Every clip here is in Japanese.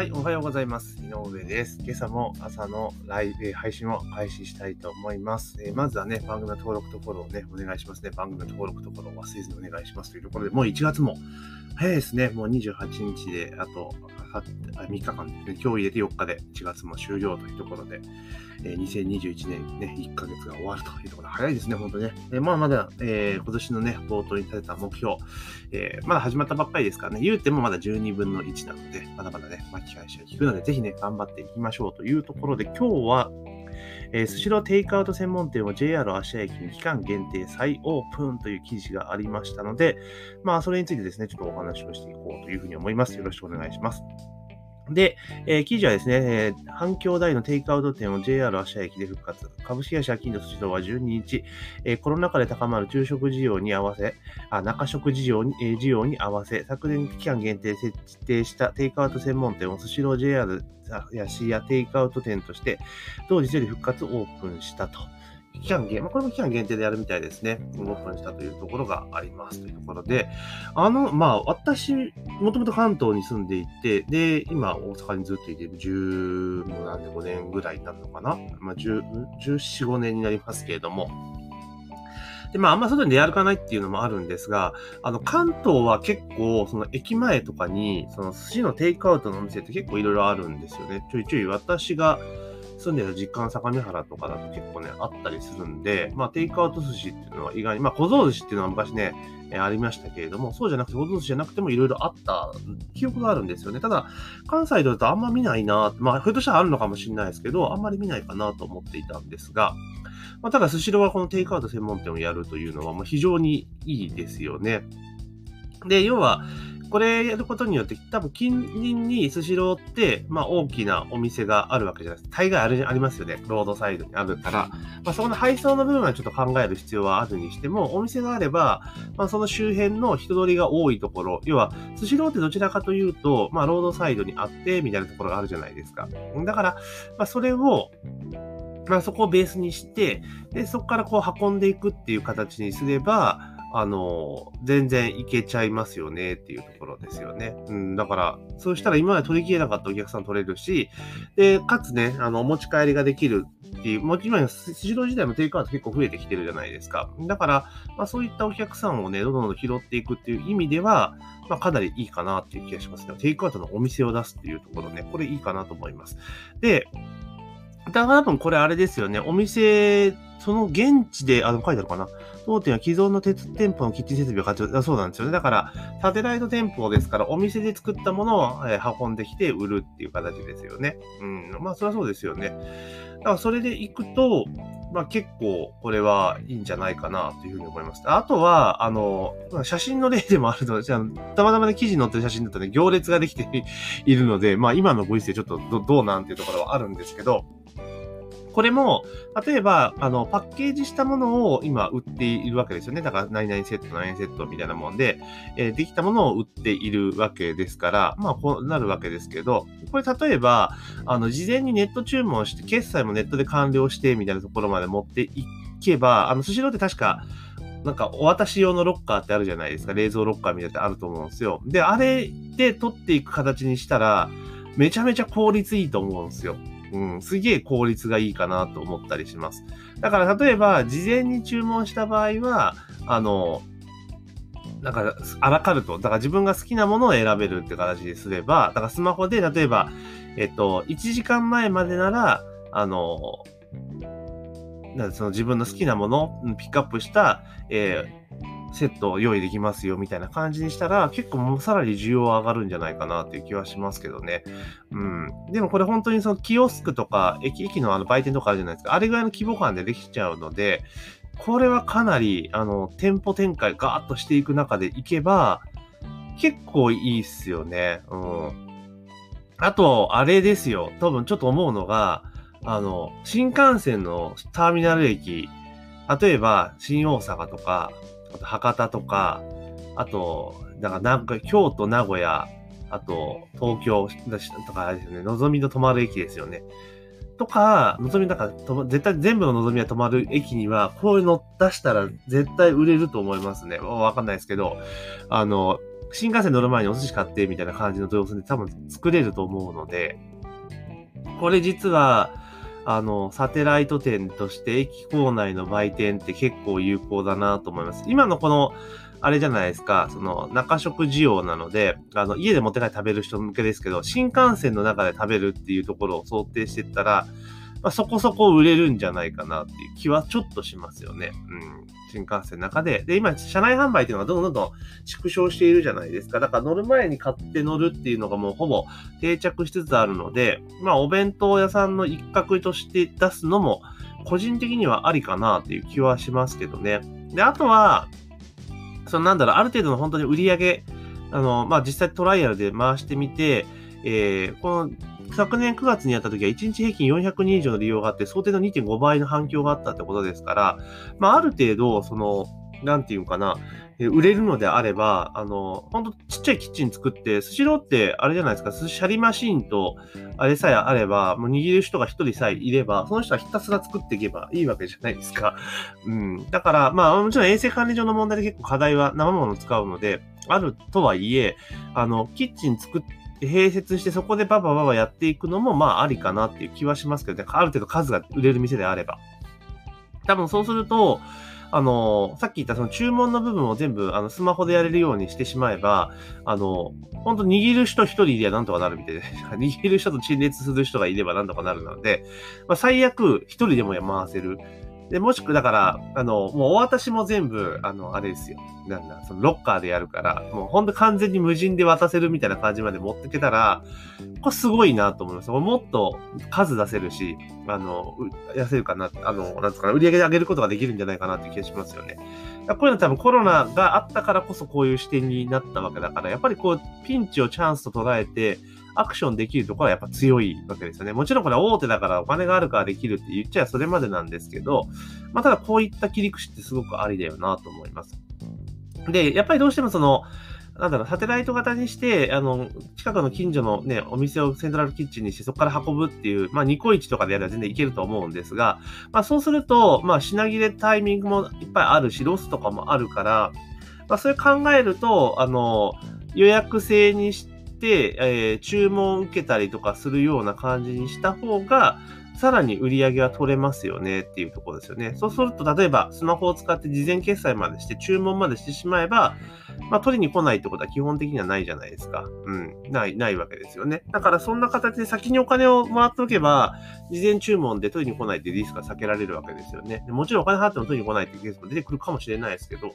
はい、おはようございます。井上です。今朝も朝のライブ配信を開始したいと思います。えー、まずはね、番組の登録ところをね、お願いしますね。番組の登録ところを忘れずにお願いしますというところで、もう1月も早いですね。もう28日で、あとかって3日間。ですね。今日入れて4日で。1月も終了というところで、えー、2021年ね、1ヶ月が終わるというところで、早いですね、本当ね。えまあまだ、えー、今年のね、冒頭に立てた目標、えー、まだ始まったばっかりですからね、言うてもまだ12分の1なので、まだまだね、巻き返しが効くので、ぜひね、頑張っていきましょうというところで、今日は、え、スシローテイクアウト専門店を JR 芦屋駅に期間限定再オープンという記事がありましたので、まあ、それについてですね、ちょっとお話をしていこうというふうに思います。よろしくお願いします。で、えー、記事はですね、えー、反響大のテイクアウト店を JR 芦屋駅で復活。株式会社金のスシローは12日、えー、コロナ禍で高まる昼食需要に合わせ、あ中食需要に,、えー、需要に合わせ、昨年期間限定設定したテイクアウト専門店をスシロー JR 芦屋テイクアウト店として、同日より復活オープンしたと。期間限、まあ、これも期間限定でやるみたいですね。オープンしたというところがありますというところで、あの、まあ、私、もともと関東に住んでいて、で、今、大阪にずっといて、10、もうなんで5年ぐらいになるのかな。まあ、10、14、5年になりますけれども、で、まあ、あんま外に出歩かないっていうのもあるんですが、あの、関東は結構、その駅前とかに、その寿司のテイクアウトのお店って結構いろいろあるんですよね。ちょいちょい私が、住んでる実家の相模原とかだと結構ね、あったりするんで、まあ、テイクアウト寿司っていうのは意外に、まあ、小僧寿司っていうのは昔ね、えー、ありましたけれども、そうじゃなくて、小僧寿司じゃなくてもいろいろあった記憶があるんですよね。ただ、関西だとあんま見ないな、まあ、ひょっとしたらあるのかもしれないですけど、あんまり見ないかなと思っていたんですが、まあ、ただ、スシローはこのテイクアウト専門店をやるというのは、まあ、非常にいいですよね。で、要は、これやることによって、多分近隣にスシローって、まあ大きなお店があるわけじゃないですか。大概あるありますよね。ロードサイドにあるから。まあそこの配送の部分はちょっと考える必要はあるにしても、お店があれば、まあその周辺の人通りが多いところ、要は、スシローってどちらかというと、まあロードサイドにあって、みたいなところがあるじゃないですか。だから、まあそれを、まあそこをベースにして、で、そこからこう運んでいくっていう形にすれば、あの、全然いけちゃいますよねっていうところですよね。うん、だから、そうしたら今まで取り切れなかったお客さん取れるし、で、かつね、あの、お持ち帰りができるっていう、もちろん、スシロー時代もテイクアウト結構増えてきてるじゃないですか。だから、まあそういったお客さんをね、どんどん拾っていくっていう意味では、まあかなりいいかなっていう気がしますね。テイクアウトのお店を出すっていうところね、これいいかなと思います。で、だから多分これあれですよね。お店、その現地で、あの、書いてあるかな？当店は既存の鉄店舗のキッチン設備を活用、そうなんですよね。だから、サテライト店舗ですから、お店で作ったものを、え運んできて売るっていう形ですよね。うん。まあ、それはそうですよね。だから、それで行くと、まあ結構これはいいんじゃないかなというふうに思います。あとは、あの、写真の例でもあるので、たまたまね、記事に載ってる写真だとね、行列ができているので、まあ今のご時世ちょっとどうなんていうところはあるんですけど、これも、例えば、あの、パッケージしたものを今売っているわけですよね。だから、何々セット、何々セットみたいなもんで、えー、できたものを売っているわけですから、まあ、こうなるわけですけど、これ例えば、あの、事前にネット注文して、決済もネットで完了して、みたいなところまで持っていけば、あの、スシローって確か、なんか、お渡し用のロッカーってあるじゃないですか。冷蔵ロッカーみたいなってあると思うんですよ。で、あれで取っていく形にしたら、めちゃめちゃ効率いいと思うんですよ。うん、すげえ効率がいいかなと思ったりします。だから例えば、事前に注文した場合は、あの、なんか、アラカルト。だから自分が好きなものを選べるって形ですれば、だからスマホで、例えば、えっと、1時間前までなら、あの、なんその自分の好きなものを、ピックアップした、えセットを用意できますよみたいな感じにしたら、結構もうさらに需要上がるんじゃないかなっていう気はしますけどね。うん。でもこれ本当にそのキオスクとか、駅、駅のあの売店とかあるじゃないですか。あれぐらいの規模感でできちゃうので、これはかなり、あの、店舗展開ガーッとしていく中でいけば、結構いいっすよね。うん。あと、あれですよ。多分ちょっと思うのが、あの、新幹線のターミナル駅、例えば、新大阪とか、あと博多とか、あと、だかなんか京都、名古屋、あと東京とかあれですよね、のぞみの止まる駅ですよね。とか、のぞみ、だか、絶対全部ののぞみが止まる駅には、こういうの出したら絶対売れると思いますね。わかんないですけど、あの、新幹線乗る前にお寿司買ってみたいな感じの動線で多分作れると思うので、これ実は、あの、サテライト店として駅構内の売店って結構有効だなと思います。今のこの、あれじゃないですか、その中食需要なので、あの、家で持って帰って食べる人向けですけど、新幹線の中で食べるっていうところを想定してったら、まあ、そこそこ売れるんじゃないかなっていう気はちょっとしますよね。うん。新幹線の中で。で、今、車内販売っていうのがどんどんどん縮小しているじゃないですか。だから乗る前に買って乗るっていうのがもうほぼ定着しつつあるので、まあ、お弁当屋さんの一角として出すのも、個人的にはありかなっていう気はしますけどね。で、あとは、そのなんだろう、ある程度の本当に売り上げ、あの、まあ、実際トライアルで回してみて、えー、この昨年9月にやった時は1日平均400人以上の利用があって、想定の2.5倍の反響があったってことですから、まあ、ある程度、その、なんていうかな、売れるのであれば、あの、ほんとちっちゃいキッチン作って、スシローってあれじゃないですか、シャリマシーンと、あれさえあれば、もう握る人が一人さえいれば、その人はひたすら作っていけばいいわけじゃないですか。うん。だから、まあ、もちろん衛生管理上の問題で結構課題は生ものを使うので、あるとはいえ、あの、キッチン作って、併設してそこでババババやっていくのもまあありかなっていう気はしますけどね。ある程度数が売れる店であれば。多分そうすると、あの、さっき言ったその注文の部分を全部あのスマホでやれるようにしてしまえば、あの、本当握る人一人でなんとかなるみたいで、握る人と陳列する人がいればなんとかなるので、まあ、最悪一人でも回せる。で、もしくだから、あの、もうお渡しも全部、あの、あれですよ。なんだ、そのロッカーでやるから、もうほんと完全に無人で渡せるみたいな感じまで持ってけたら、これすごいなと思います。もっと数出せるし、あの、痩せるかな、あの、なんつうかな、売り上げ上げることができるんじゃないかなって気がしますよね。こういうの多分コロナがあったからこそこういう視点になったわけだから、やっぱりこう、ピンチをチャンスと捉えて、アクションできるところはやっぱ強いわけですよね。もちろんこれ大手だからお金があるからできるって言っちゃそれまでなんですけど、まあ、ただこういった切り口ってすごくありだよなと思います。で、やっぱりどうしてもその、なんだろう、サテライト型にして、あの、近くの近所のね、お店をセントラルキッチンにして、そこから運ぶっていう、まあ、ニコイチとかでやれば全然いけると思うんですが、まあ、そうすると、まあ、品切れタイミングもいっぱいあるし、ロスとかもあるから、まあ、それ考えると、あの、予約制にして、えー、注文受けたりとかするような感じにした方が、さらに売り上げは取れますよねっていうところですよね。そうすると、例えばスマホを使って事前決済までして注文までしてしまえば、まあ、取りに来ないってことは基本的にはないじゃないですか。うん。ない、ないわけですよね。だからそんな形で先にお金をもらっておけば、事前注文で取りに来ないってリスクが避けられるわけですよね。もちろんお金払っても取りに来ないっていうケースも出てくるかもしれないですけど、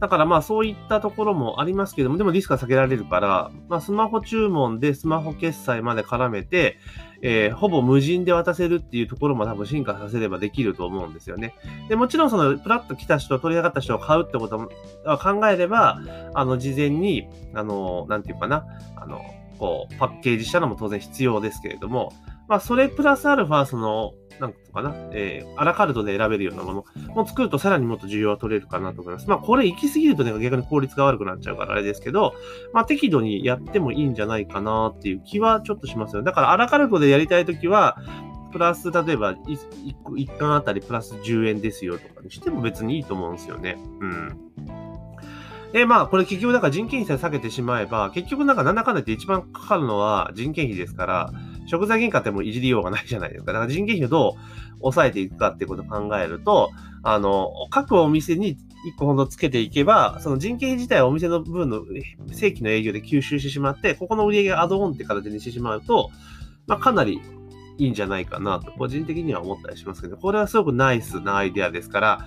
だからまあそういったところもありますけども、でもリスクは避けられるから、まあスマホ注文でスマホ決済まで絡めて、えー、ほぼ無人で渡せるっていうところも多分進化させればできると思うんですよね。で、もちろんその、プラッと来た人、取り上がった人を買うってことも考えれば、あの、事前に、あの、なんていうかな、あの、こう、パッケージしたのも当然必要ですけれども、まあ、それプラスアルファ、その、なんとかな、えー、アラカルトで選べるようなものも作るとさらにもっと需要は取れるかなと思います。まあ、これ行き過ぎるとね、逆に効率が悪くなっちゃうからあれですけど、まあ、適度にやってもいいんじゃないかなっていう気はちょっとしますよ。だから、アラカルトでやりたいときは、プラス、例えば1、1巻あたりプラス10円ですよとかにしても別にいいと思うんですよね。うん。で、まあ、これ結局、だから人件費さえ下げてしまえば、結局なんかなんだかんだって一番かかるのは人件費ですから、食材原価ってもういじりようがないじゃないですか。だから人件費をどう抑えていくかっていうことを考えると、あの、各お店に1個ほどつけていけば、その人件費自体はお店の分の正規の営業で吸収してしまって、ここの売り上げアドオンって形にしてしまうと、まあ、かなりいいんじゃないかなと、個人的には思ったりしますけど、これはすごくナイスなアイデアですから、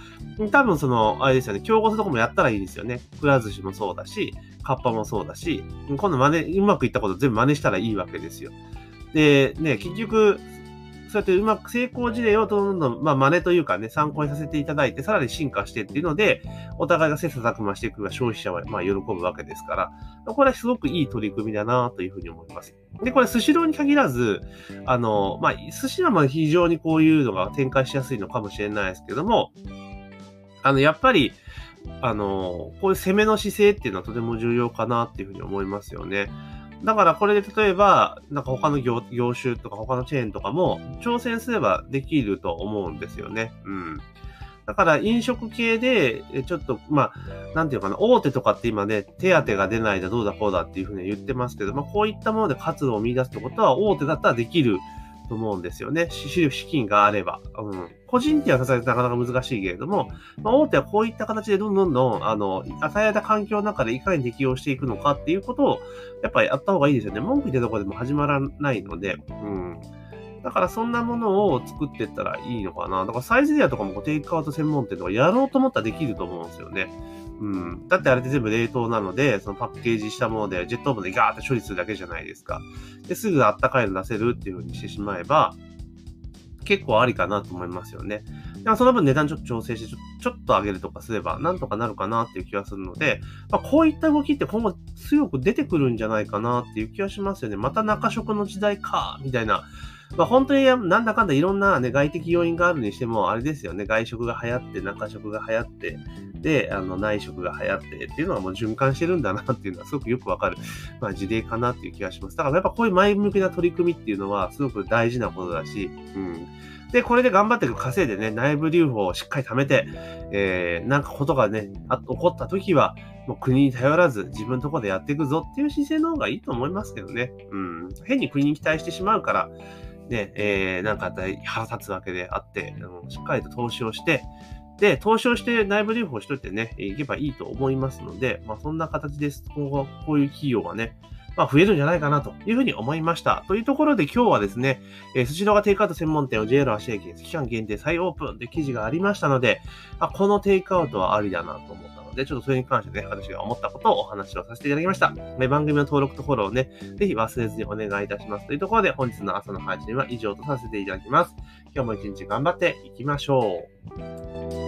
多分その、あれですよね、競合するとこもやったらいいんですよね。くら寿司もそうだし、カッパもそうだし、今度真似、うまくいったこと全部真似したらいいわけですよ。で、ね、結局、そうやってうまく成功事例をどんどん、まあ、真似というかね、参考にさせていただいて、さらに進化してっていうので、お互いが切磋琢磨していくが消費者は、まあ、喜ぶわけですから、これはすごくいい取り組みだなというふうに思います。で、これ、スシローに限らず、あの、まあ、寿司はまあ非常にこういうのが展開しやすいのかもしれないですけども、あの、やっぱり、あの、こういう攻めの姿勢っていうのはとても重要かなっていうふうに思いますよね。だからこれで例えば、なんか他の業業種とか他のチェーンとかも挑戦すればできると思うんですよね。うん。だから飲食系で、ちょっと、まあ、なんていうかな、大手とかって今ね、手当が出ないでどうだこうだっていうふうに言ってますけど、まあ、こういったもので活動を見出すってことは、大手だったらできると思うんですよね。資金があれば。うん。個人ってはさすがなかなか難しいけれども、まあ、大手はこういった形でどんどんどん、あの、与えられた環境の中でいかに適応していくのかっていうことを、やっぱりやった方がいいですよね。文句言ってとこでも始まらないので、うん。だからそんなものを作っていったらいいのかな。だからサイズリアとかもテイクアウト専門店とかやろうと思ったらできると思うんですよね。うん。だってあれって全部冷凍なので、そのパッケージしたもので、ジェットオーブンでガーって処理するだけじゃないですか。で、すぐあったかいの出せるっていう風にしてしまえば、結構ありかなと思いますよね。でもその分値段ちょっと調整してちょ、ちょっと上げるとかすれば、なんとかなるかなっていう気がするので、まあ、こういった動きって今後強く出てくるんじゃないかなっていう気はしますよね。また中食の時代か、みたいな。まあ、本当になんだかんだいろんな、ね、外的要因があるにしても、あれですよね、外食が流行って、中食が流行って、で、あの内食が流行ってっていうのはもう循環してるんだなっていうのはすごくよくわかる、まあ、事例かなっていう気がします。だからやっぱこういう前向きな取り組みっていうのはすごく大事なことだし、うん。で、これで頑張って稼いでね、内部留保をしっかり貯めて、えー、なんかことがね、あ起こった時は、もう国に頼らず自分のところでやっていくぞっていう姿勢の方がいいと思いますけどね。うん。変に国に期待してしまうから、ね、えー、なんか腹立つわけであって、うん、しっかりと投資をして、で、投資をして内部留保しといてね、いけばいいと思いますので、まあそんな形です。今後、こういう企業がね、まあ増えるんじゃないかなというふうに思いました。というところで今日はですね、えー、スシローがテイクアウト専門店を JR 足駅期間限定再オープンって記事がありましたので、あこのテイクアウトはありだなと思ったので、ちょっとそれに関してね、私が思ったことをお話をさせていただきました。え、番組の登録とフォローをね、ぜひ忘れずにお願いいたします。というところで本日の朝の配信は以上とさせていただきます。今日も一日頑張っていきましょう。